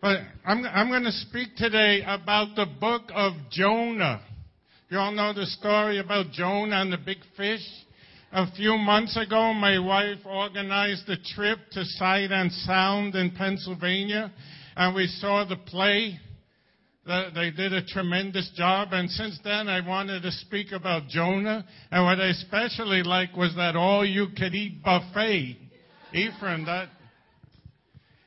But I'm, I'm going to speak today about the book of Jonah. You all know the story about Jonah and the big fish? A few months ago, my wife organized a trip to Sight and Sound in Pennsylvania, and we saw the play. They did a tremendous job, and since then I wanted to speak about Jonah. And what I especially like was that all-you-could-eat buffet. Ephraim, that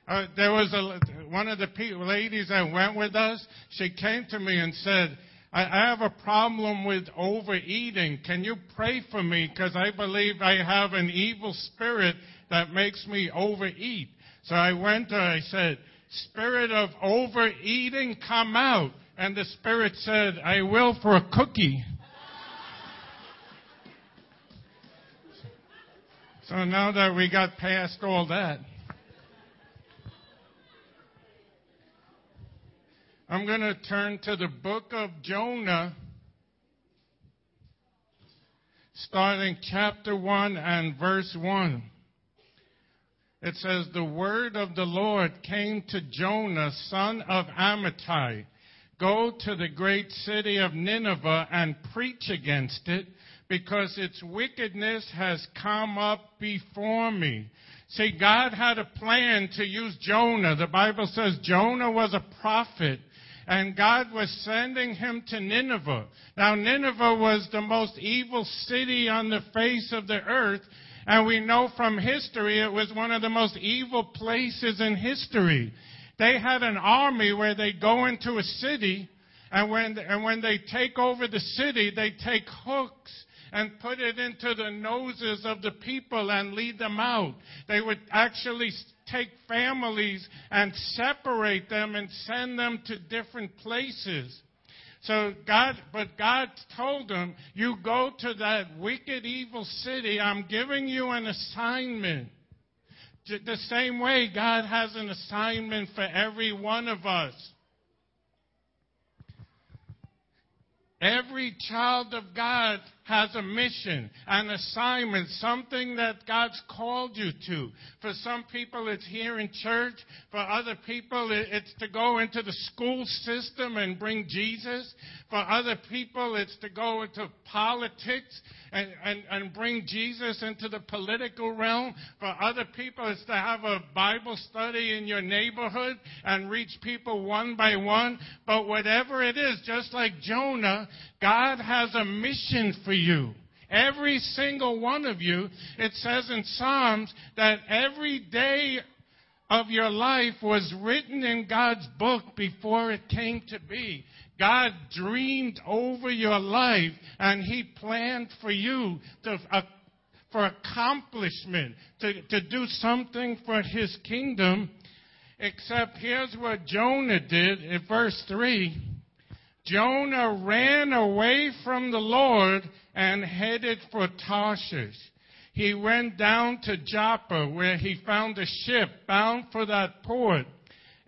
uh, there was a, one of the ladies that went with us. She came to me and said, I, I have a problem with overeating. Can you pray for me? Because I believe I have an evil spirit that makes me overeat. So I went to her, I said, Spirit of overeating, come out. And the spirit said, I will for a cookie. so now that we got past all that, I'm going to turn to the book of Jonah, starting chapter 1 and verse 1. It says, The word of the Lord came to Jonah, son of Amittai. Go to the great city of Nineveh and preach against it, because its wickedness has come up before me. See, God had a plan to use Jonah. The Bible says Jonah was a prophet and God was sending him to Nineveh. Now, Nineveh was the most evil city on the face of the earth, and we know from history it was one of the most evil places in history. They had an army where they go into a city, and when, and when they take over the city, they take hooks and put it into the noses of the people and lead them out. They would actually take families and separate them and send them to different places. So God, but God told them, you go to that wicked, evil city. I'm giving you an assignment. The same way God has an assignment for every one of us. Every child of God has a mission, an assignment, something that God's called you to. For some people, it's here in church. For other people, it's to go into the school system and bring Jesus. For other people, it's to go into politics and, and, and bring Jesus into the political realm. For other people, it's to have a Bible study in your neighborhood and reach people one by one. But whatever it is, just like Jonah, God has a mission for you. Every single one of you. It says in Psalms that every day of your life was written in God's book before it came to be. God dreamed over your life and He planned for you to, uh, for accomplishment, to, to do something for His kingdom. Except here's what Jonah did in verse 3. Jonah ran away from the Lord and headed for Tarshish. He went down to Joppa where he found a ship bound for that port.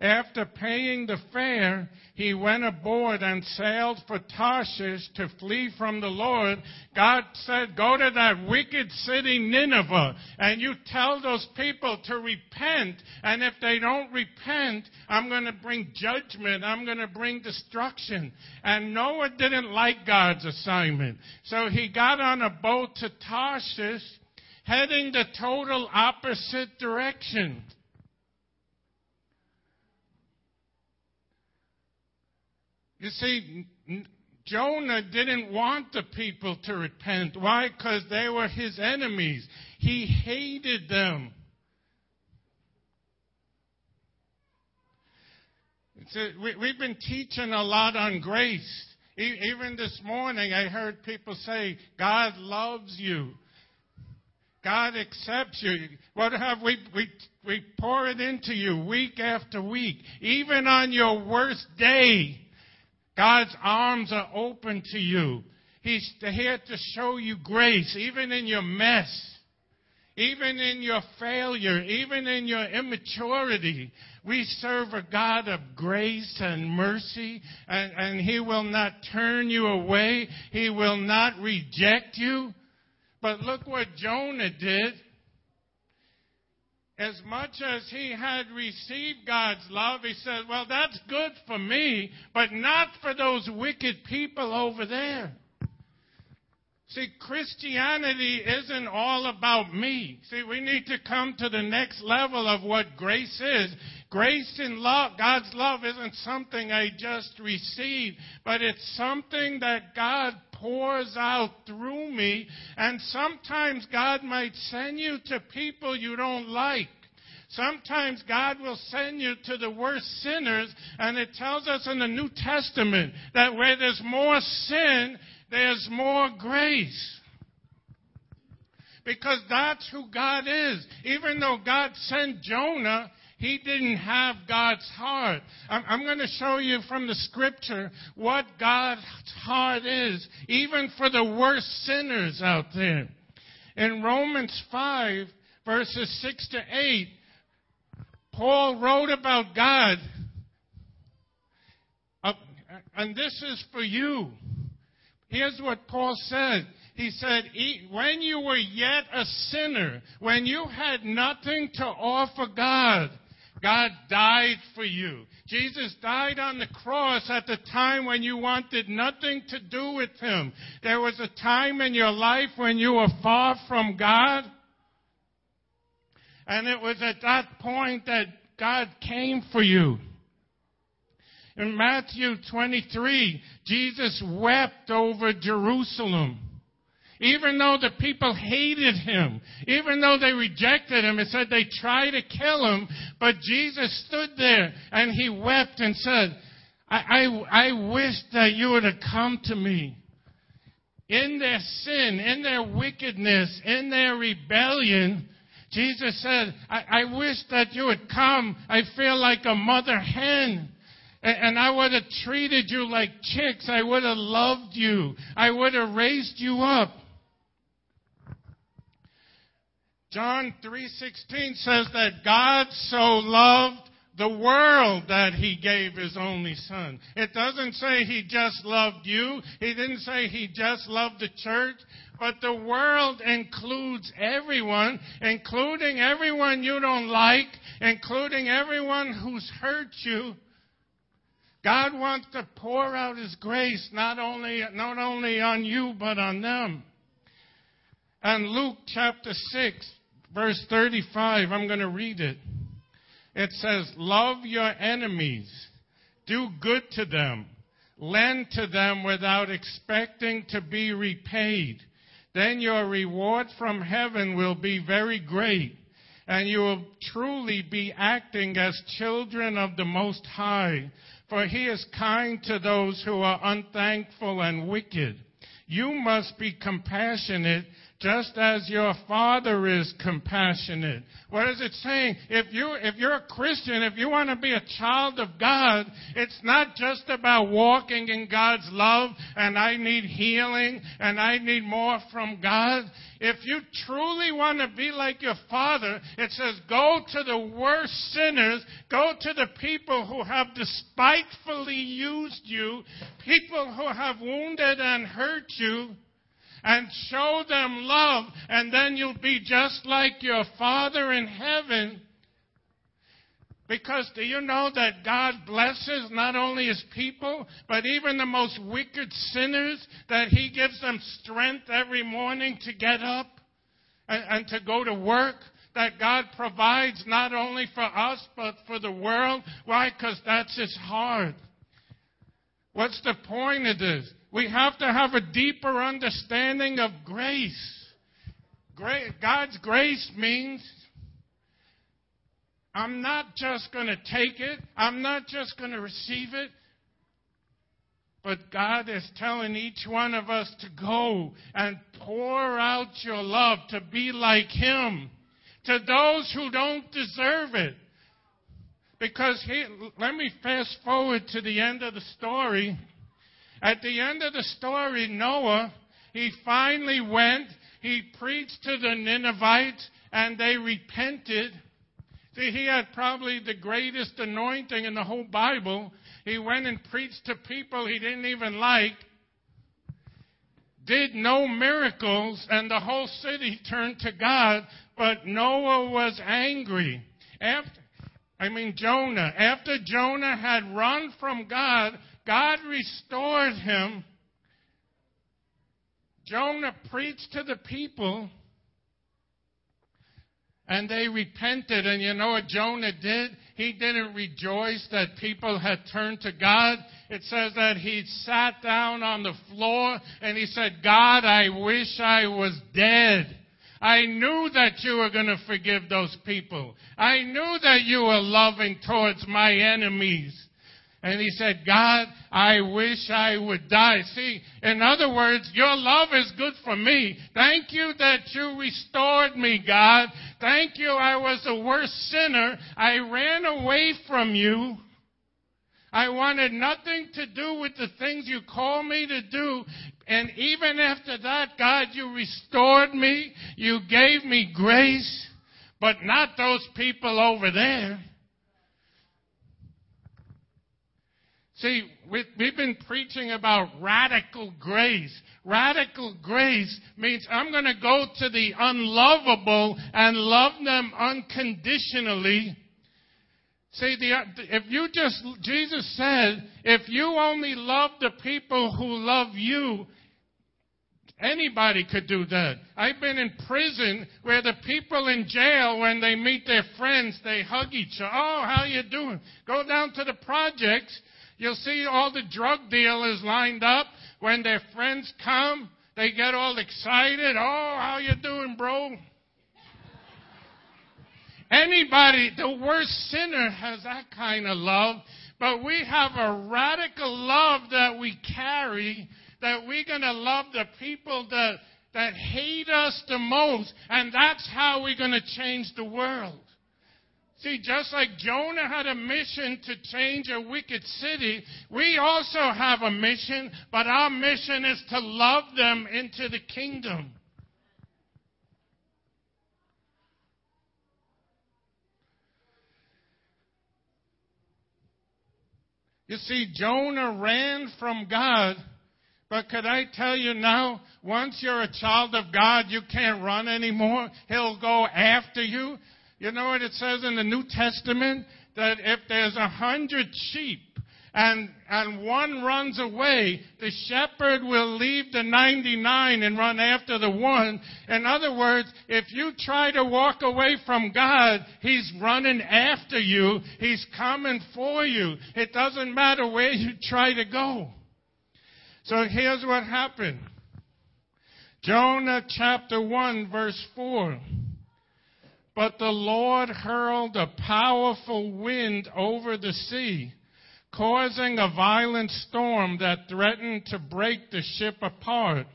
After paying the fare, he went aboard and sailed for Tarshish to flee from the Lord. God said, go to that wicked city Nineveh and you tell those people to repent. And if they don't repent, I'm going to bring judgment. I'm going to bring destruction. And Noah didn't like God's assignment. So he got on a boat to Tarshish heading the total opposite direction. You see, Jonah didn't want the people to repent. Why? Because they were his enemies. He hated them. we, have been teaching a lot on grace. even this morning, I heard people say, God loves you. God accepts you. What have we, we, we pour it into you week after week. Even on your worst day, God's arms are open to you. He's here to show you grace, even in your mess, even in your failure, even in your immaturity. We serve a God of grace and mercy, and, and He will not turn you away. He will not reject you. But look what Jonah did. As much as he had received God's love, he said, Well, that's good for me, but not for those wicked people over there. See, Christianity isn't all about me. See, we need to come to the next level of what grace is. Grace and love, God's love isn't something I just receive, but it's something that God pours out through me. And sometimes God might send you to people you don't like. Sometimes God will send you to the worst sinners, and it tells us in the New Testament that where there's more sin, there's more grace. Because that's who God is. Even though God sent Jonah, he didn't have God's heart. I'm, I'm, going to show you from the scripture what God's heart is, even for the worst sinners out there. In Romans 5, verses 6 to 8, Paul wrote about God. Uh, and this is for you. Here's what Paul said. He said, when you were yet a sinner, when you had nothing to offer God, God died for you. Jesus died on the cross at the time when you wanted nothing to do with Him. There was a time in your life when you were far from God. And it was at that point that God came for you. In Matthew 23, Jesus wept over Jerusalem. Even though the people hated him, even though they rejected him, and said they tried to kill him, but Jesus stood there and he wept and said, I, I, I wish that you would have come to me. In their sin, in their wickedness, in their rebellion, Jesus said, I, I wish that you would come. I feel like a mother hen. And, and I would have treated you like chicks. I would have loved you. I would have raised you up. John 3:16 says that God so loved the world that he gave his only son. It doesn't say he just loved you. He didn't say he just loved the church. But the world includes everyone, including everyone you don't like, including everyone who's hurt you. God wants to pour out His grace not only, not only on you, but on them. And Luke chapter 6, verse 35, I'm going to read it. It says, Love your enemies, do good to them, lend to them without expecting to be repaid then your reward from heaven will be very great, and you will truly be acting as children of the Most High, for He is kind to those who are unthankful and wicked. You must be compassionate just as your father is compassionate. What is it saying? If you, if you're a Christian, if you want to be a child of God, it's not just about walking in God's love and I need healing and I need more from God. If you truly want to be like your father, it says go to the worst sinners, go to the people who have despitefully used you, people who have wounded and hurt you, and show them love, and then you'll be just like your Father in heaven. Because do you know that God blesses not only his people, but even the most wicked sinners, that he gives them strength every morning to get up and, and to go to work? That God provides not only for us, but for the world. Why? Because that's his heart. What's the point of this? We have to have a deeper understanding of grace. God's grace means I'm not just going to take it, I'm not just going to receive it, but God is telling each one of us to go and pour out your love, to be like Him, to those who don't deserve it. Because he, let me fast forward to the end of the story. At the end of the story, Noah, he finally went, he preached to the Ninevites, and they repented. See, he had probably the greatest anointing in the whole Bible. He went and preached to people he didn't even like, did no miracles, and the whole city turned to God. but Noah was angry. After, I mean, Jonah. After Jonah had run from God, God restored him. Jonah preached to the people and they repented. And you know what Jonah did? He didn't rejoice that people had turned to God. It says that he sat down on the floor and he said, God, I wish I was dead. I knew that you were going to forgive those people. I knew that you were loving towards my enemies. And he said, God, I wish I would die. See, in other words, your love is good for me. Thank you that you restored me, God. Thank you, I was the worst sinner. I ran away from you. I wanted nothing to do with the things you called me to do. And even after that, God, you restored me. You gave me grace, but not those people over there. See, we've been preaching about radical grace. Radical grace means I'm going to go to the unlovable and love them unconditionally. See, the, if you just, Jesus said, if you only love the people who love you, anybody could do that. I've been in prison where the people in jail, when they meet their friends, they hug each other. Oh, how you doing? Go down to the projects You'll see all the drug dealers lined up. When their friends come, they get all excited. Oh, how you doing, bro? Anybody, the worst sinner has that kind of love, but we have a radical love that we carry that we're going to love the people that, that hate us the most, and that's how we're going to change the world. See, just like Jonah had a mission to change a wicked city, we also have a mission, but our mission is to love them into the kingdom. You see, Jonah ran from God. But could I tell you now, once you're a child of God, you can't run anymore. He'll go after you. You know what it says in the New Testament? That if there's a hundred sheep and, and one runs away, the shepherd will leave the 99 and run after the one. In other words, if you try to walk away from God, He's running after you. He's coming for you. It doesn't matter where you try to go. So here's what happened. Jonah chapter 1 verse 4. But the Lord hurled a powerful wind over the sea, causing a violent storm that threatened to break the ship apart.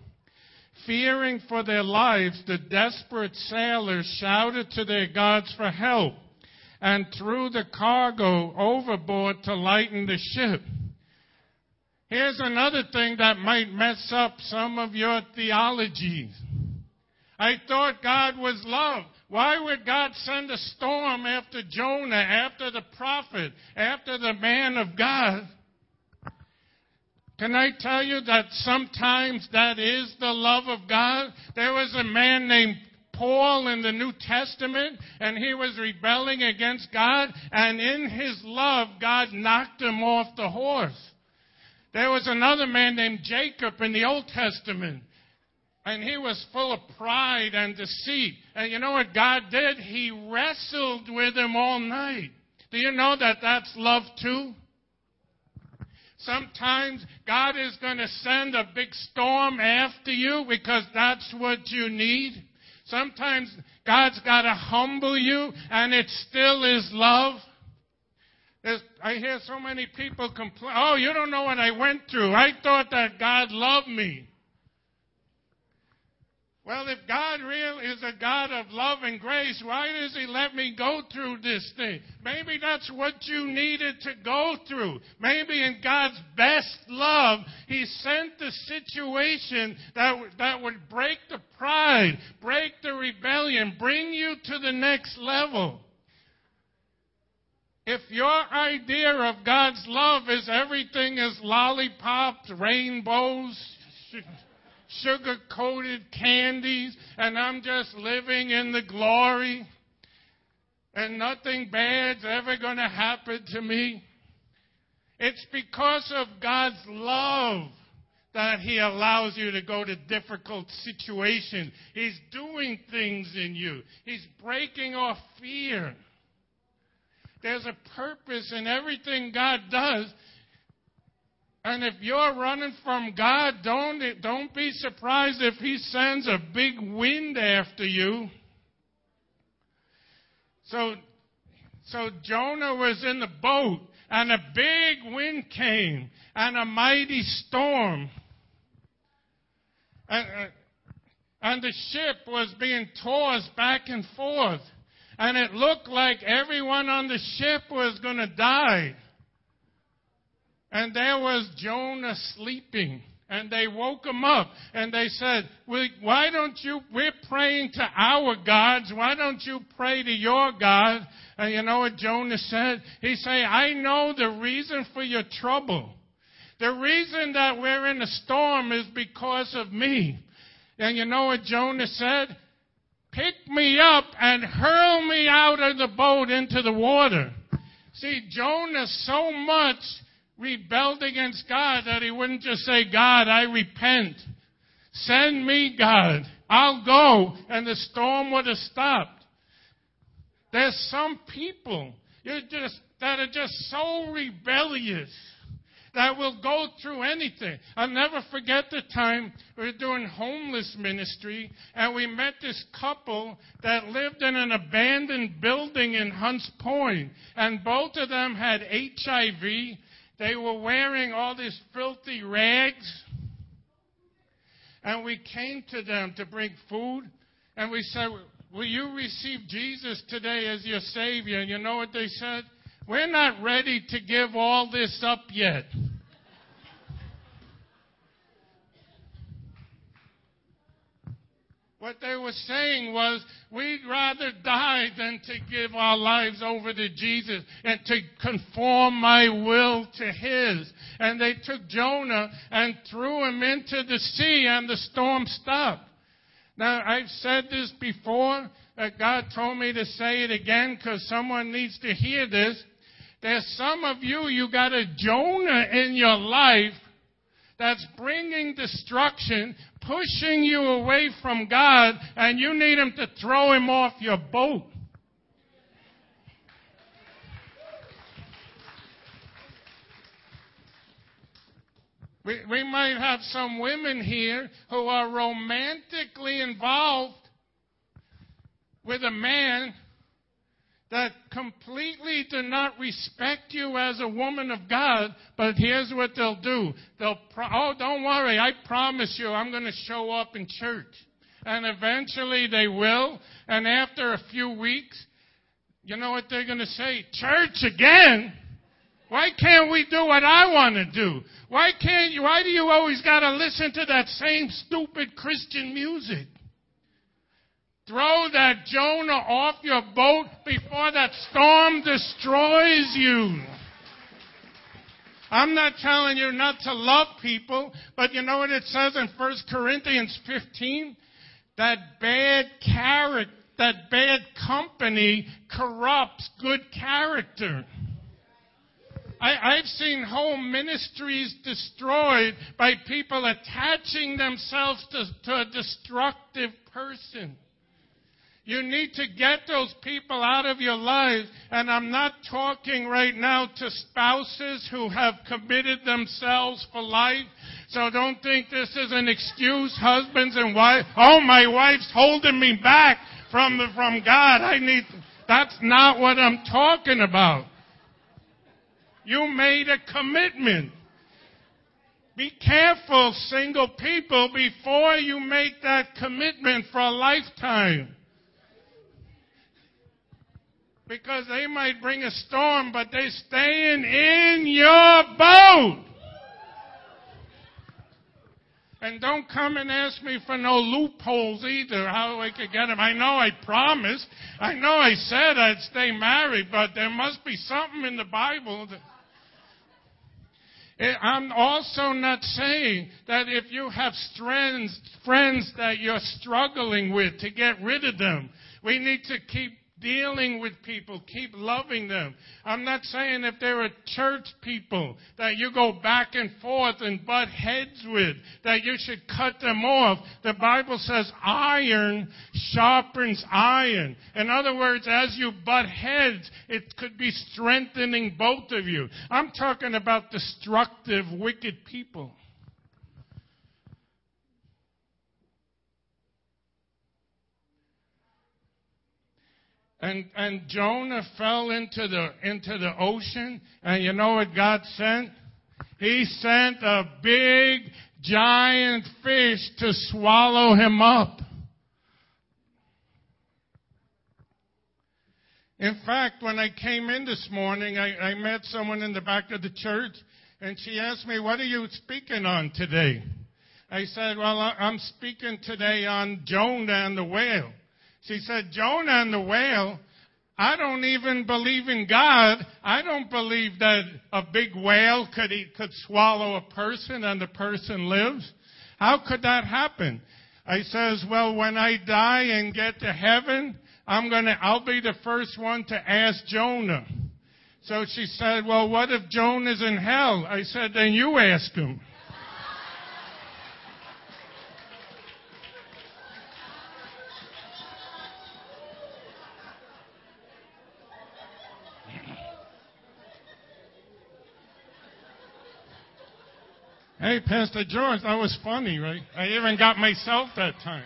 Fearing for their lives, the desperate sailors shouted to their gods for help and threw the cargo overboard to lighten the ship. Here's another thing that might mess up some of your theologies. I thought God was love. Why would God send a storm after Jonah, after the prophet, after the man of God? Can I tell you that sometimes that is the love of God? There was a man named Paul in the New Testament, and he was rebelling against God, and in his love, God knocked him off the horse. There was another man named Jacob in the Old Testament and he was full of pride and deceit. And you know what God did? He wrestled with him all night. Do you know that that's love too? Sometimes God is going to send a big storm after you because that's what you need. Sometimes God's got to humble you and it still is love. There's, I hear so many people complain, oh, you don't know what I went through. I thought that God loved me. Well, if God really is a God of love and grace, why does He let me go through this thing? Maybe that's what you needed to go through. Maybe in God's best love, He sent the situation that, that would break the pride, break the rebellion, bring you to the next level. If your idea of God's love is everything is lollipops, rainbows, sugar coated candies and I'm just living in the glory and nothing bad's ever going to happen to me. It's because of God's love that He allows you to go to difficult situations. He's doing things in you. He's breaking off fear. There's a purpose in everything God does. And if you're running from God, don't, don't be surprised if He sends a big wind after you. So, so Jonah was in the boat and a big wind came and a mighty storm. And, uh, and the ship was being tossed back and forth. And it looked like everyone on the ship was going to die. And there was Jonah sleeping. And they woke him up and they said, why don't you, we're praying to our gods. Why don't you pray to your God? And you know what Jonah said? He said, I know the reason for your trouble. The reason that we're in a storm is because of me. And you know what Jonah said? Pick me up and hurl me out of the boat into the water. See, Jonah so much rebelled against God that he wouldn't just say, God, I repent. Send me, God. I'll go. And the storm would have stopped. There's some people just, that are just so rebellious that will go through anything. I'll never forget the time we were doing homeless ministry and we met this couple that lived in an abandoned building in Hunts Point and both of them had HIV they were wearing all these filthy rags. And we came to them to bring food. And we said, Will you receive Jesus today as your Savior? And you know what they said? We're not ready to give all this up yet. What they were saying was, we'd rather die than to give our lives over to Jesus and to conform my will to His. And they took Jonah and threw him into the sea and the storm stopped. Now, I've said this before. Uh, God told me to say it again because someone needs to hear this. There's some of you, you got a Jonah in your life that's bringing destruction, pushing you away from God, and you need Him to throw Him off your boat. We, we might have some women here who are romantically involved with a man that completely do not respect you as a woman of God, but here's what they'll do. They'll, pro- oh, don't worry, I promise you I'm going to show up in church. And eventually they will, and after a few weeks, you know what they're going to say? Church again? Why can't we do what I want to do? Why can't you, why do you always got to listen to that same stupid Christian music? Throw that Jonah off your boat before that storm destroys you. I'm not telling you not to love people, but you know what it says in 1 Corinthians 15? That bad character, that bad company corrupts good character. I, have seen whole ministries destroyed by people attaching themselves to, to a destructive person. You need to get those people out of your life. And I'm not talking right now to spouses who have committed themselves for life. So don't think this is an excuse, husbands and wives. Oh, my wife's holding me back from, the, from God. I need, that's not what I'm talking about. You made a commitment. Be careful, single people, before you make that commitment for a lifetime because they might bring a storm, but they're staying in your boat. And don't come and ask me for no loopholes either, how I could get them. I know I promised. I know I said I'd stay married, but there must be something in the Bible that. Eh, I'm also not saying that if you have friends, friends that you're struggling with to get rid of them, we need to keep dealing with people, keep loving them. I'm not saying if there are church people that you go back and forth and butt heads with, that you should cut them off. The Bible says iron sharpens iron. In other words, as you butt heads, it could be strengthening both of you. I'm talking about destructive, wicked people. And, and Jonah fell into the, into the ocean. And you know what God sent? He sent a big, giant fish to swallow him up. In fact, when I came in this morning, I, I met someone in the back of the church, and she asked me, What are you speaking on today? I said, Well, I'm speaking today on Jonah and the whale. She said, Jonah and the whale, I don't even believe in God. I don't believe that a big whale could eat, could swallow a person and the person lives. How could that happen? I says, well, when I die and get to heaven, I'm gonna, I'll be the first one to ask Jonah. So she said, well, what if Jonah's in hell? I said, then you ask him. Hey, Pastor George, that was funny, right? I even got myself that time.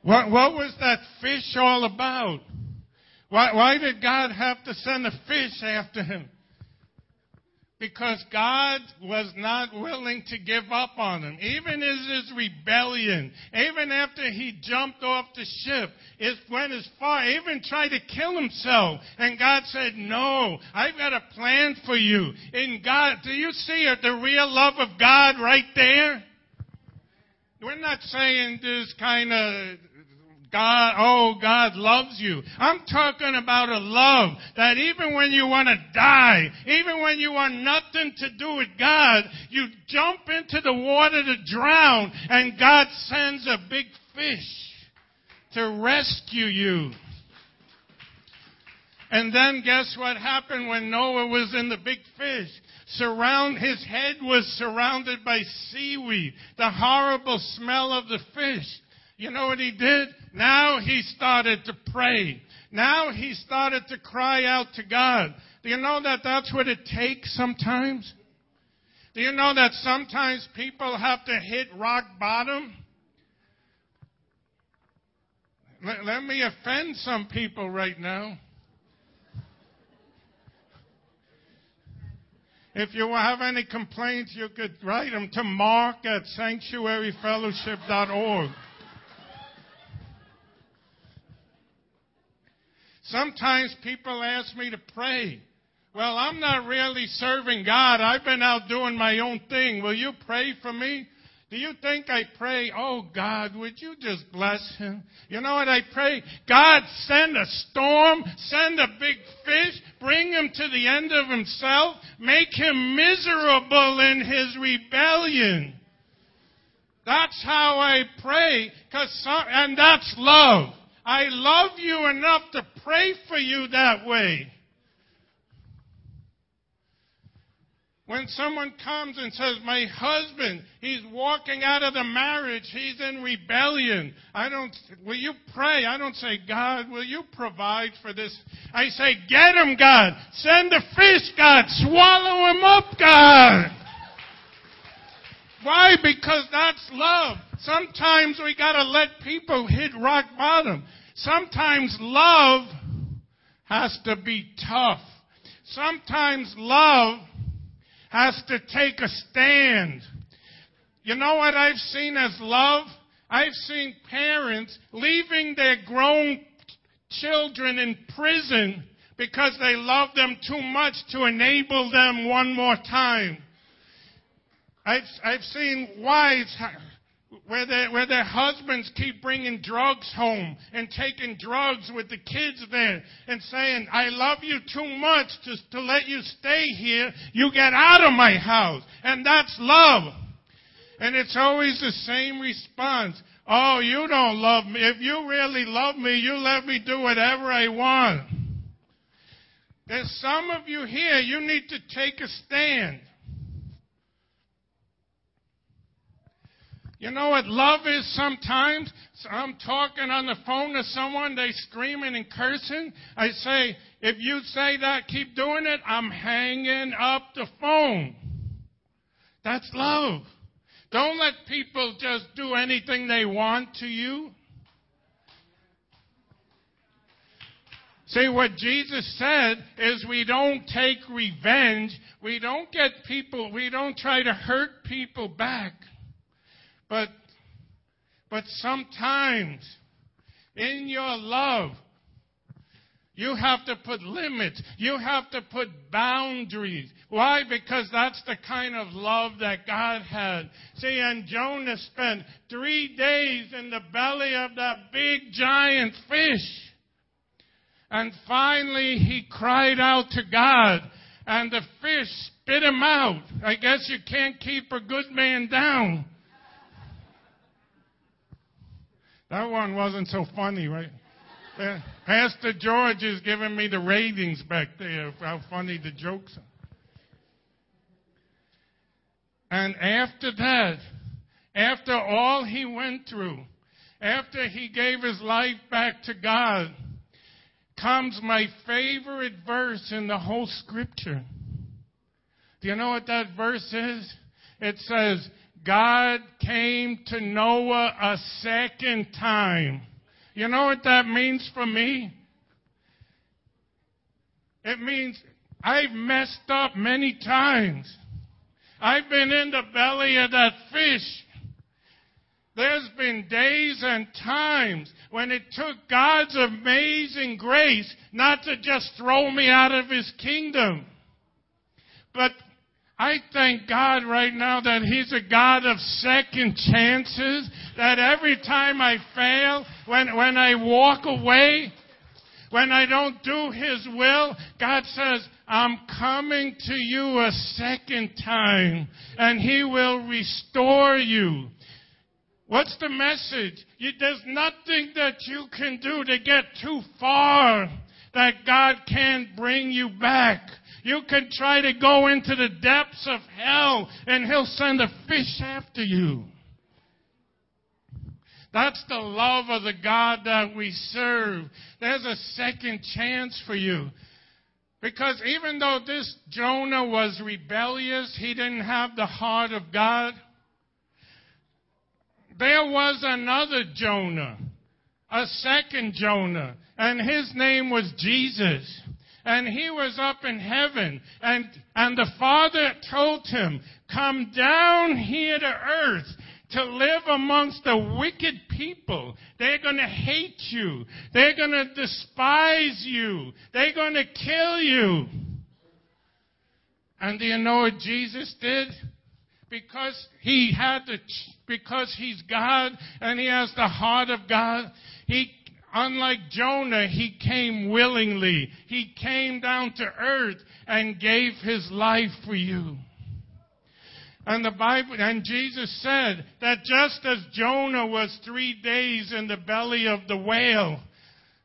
What, what was that fish all about? Why, why did God have to send a fish after him? Because God was not willing to give up on him. Even in his rebellion, even after he jumped off the ship, it went as far, even tried to kill himself. And God said, no, I've got a plan for you. In God, do you see the real love of God right there? We're not saying this kind of God, oh, God loves you. I'm talking about a love that even when you want to die, even when you want nothing to do with God, you jump into the water to drown and God sends a big fish to rescue you. And then guess what happened when Noah was in the big fish? Surround, his head was surrounded by seaweed, the horrible smell of the fish. You know what he did? Now he started to pray. Now he started to cry out to God. Do you know that that's what it takes sometimes? Do you know that sometimes people have to hit rock bottom? Let, let me offend some people right now. If you have any complaints, you could write them to mark at sanctuaryfellowship.org. Sometimes people ask me to pray. Well, I'm not really serving God. I've been out doing my own thing. Will you pray for me? Do you think I pray, oh God, would you just bless him? You know what I pray? God, send a storm, send a big fish, bring him to the end of himself, make him miserable in his rebellion. That's how I pray, cause some, and that's love. I love you enough to pray for you that way. When someone comes and says, my husband, he's walking out of the marriage, he's in rebellion. I don't, will you pray? I don't say, God, will you provide for this? I say, get him, God. Send a fish, God. Swallow him up, God. Why? Because that's love. Sometimes we gotta let people hit rock bottom. Sometimes love has to be tough. Sometimes love has to take a stand. You know what I've seen as love? I've seen parents leaving their grown children in prison because they love them too much to enable them one more time. I've, I've seen wives where their, where their husbands keep bringing drugs home and taking drugs with the kids there and saying, I love you too much to, to let you stay here. You get out of my house. And that's love. And it's always the same response. Oh, you don't love me. If you really love me, you let me do whatever I want. There's some of you here, you need to take a stand. You know what love is sometimes? So I'm talking on the phone to someone, they screaming and cursing. I say, if you say that, keep doing it, I'm hanging up the phone. That's love. Don't let people just do anything they want to you. See, what Jesus said is we don't take revenge. We don't get people, we don't try to hurt people back. But, but sometimes in your love, you have to put limits. You have to put boundaries. Why? Because that's the kind of love that God had. See, and Jonah spent three days in the belly of that big giant fish. And finally he cried out to God and the fish spit him out. I guess you can't keep a good man down. That one wasn't so funny, right? Uh, Pastor George is giving me the ratings back there, of how funny the jokes are. And after that, after all he went through, after he gave his life back to God, comes my favorite verse in the whole scripture. Do you know what that verse is? It says, God came to Noah a second time. You know what that means for me? It means I've messed up many times. I've been in the belly of that fish. There's been days and times when it took God's amazing grace not to just throw me out of His kingdom, but I thank God right now that He's a God of second chances, that every time I fail, when, when I walk away, when I don't do His will, God says, I'm coming to you a second time and He will restore you. What's the message? You, there's nothing that you can do to get too far that God can't bring you back. You can try to go into the depths of hell and he'll send a fish after you. That's the love of the God that we serve. There's a second chance for you. Because even though this Jonah was rebellious, he didn't have the heart of God. There was another Jonah, a second Jonah, and his name was Jesus and he was up in heaven and, and the Father told him, come down here to earth to live amongst the wicked people. They're going to hate you. They're going to despise you. They're going to kill you. And do you know what Jesus did? Because he had the, because he's God and he has the heart of God, he Unlike Jonah, he came willingly. He came down to earth and gave his life for you. And the Bible, and Jesus said that just as Jonah was three days in the belly of the whale,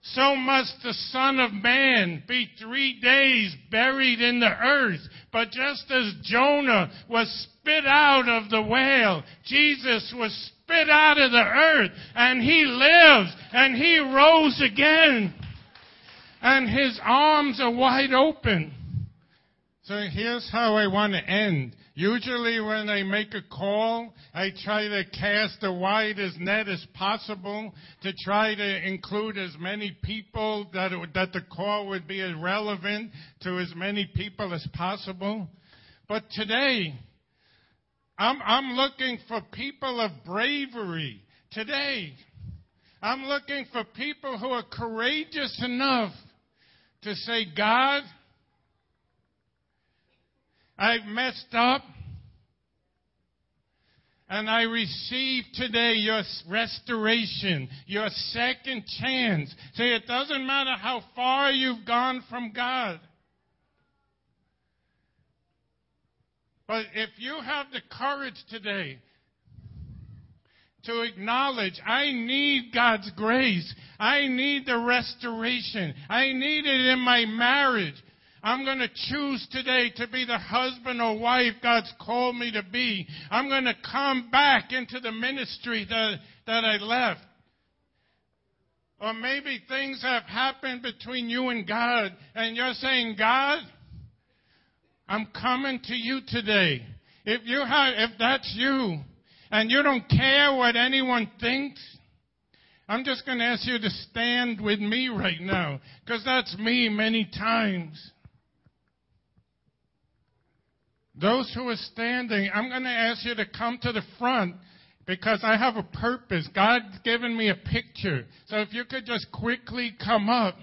so must the Son of Man be three days buried in the earth. But just as Jonah was spit out of the whale, Jesus was spit out of the earth and he lives and he rose again. And his arms are wide open. So here's how I want to end. Usually when I make a call, I try to cast a wide as net as possible to try to include as many people that, it, that the call would be as relevant to as many people as possible. But today, I'm, I'm looking for people of bravery today. I'm looking for people who are courageous enough to say, God, I've messed up. And I receive today your restoration, your second chance. See, it doesn't matter how far you've gone from God. But if you have the courage today to acknowledge, I need God's grace. I need the restoration. I need it in my marriage. I'm going to choose today to be the husband or wife God's called me to be. I'm going to come back into the ministry that, that I left. Or maybe things have happened between you and God, and you're saying, God, I'm coming to you today. If you have, if that's you, and you don't care what anyone thinks, I'm just going to ask you to stand with me right now, because that's me many times. Those who are standing, I'm going to ask you to come to the front because I have a purpose. God's given me a picture. So if you could just quickly come up.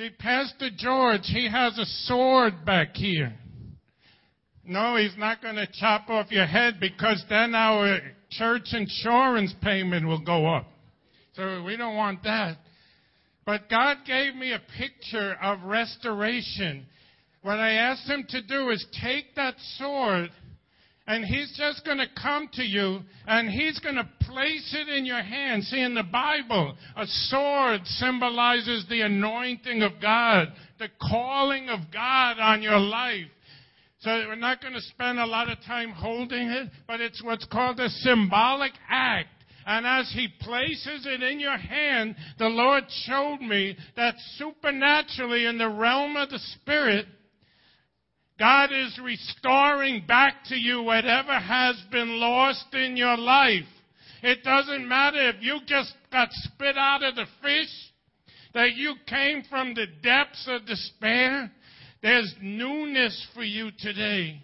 See, Pastor George, he has a sword back here. No, he's not going to chop off your head because then our church insurance payment will go up. So we don't want that. But God gave me a picture of restoration. What I asked him to do is take that sword and he's just going to come to you and he's going to place it in your hand. See, in the Bible, a sword symbolizes the anointing of God, the calling of God on your life. So we're not going to spend a lot of time holding it, but it's what's called a symbolic act. And as he places it in your hand, the Lord showed me that supernaturally in the realm of the Spirit, God is restoring back to you whatever has been lost in your life. It doesn't matter if you just got spit out of the fish, that you came from the depths of despair. There's newness for you today.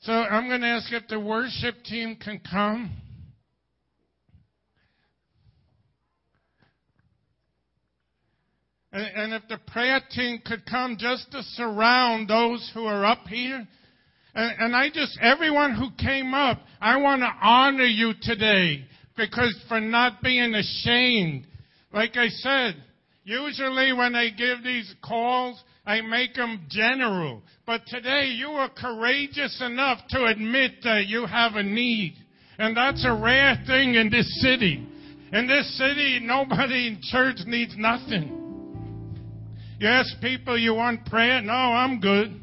So I'm going to ask if the worship team can come. And, and if the prayer team could come just to surround those who are up here. And, and I just, everyone who came up, I want to honor you today because for not being ashamed. Like I said, usually when I give these calls, I make them general. But today you were courageous enough to admit that you have a need. And that's a rare thing in this city. In this city, nobody in church needs nothing. Ask people you want prayer? No, I'm good.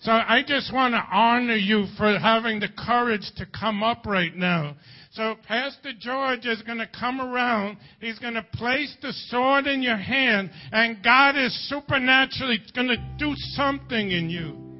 So I just want to honor you for having the courage to come up right now. So Pastor George is going to come around. He's going to place the sword in your hand and God is supernaturally going to do something in you.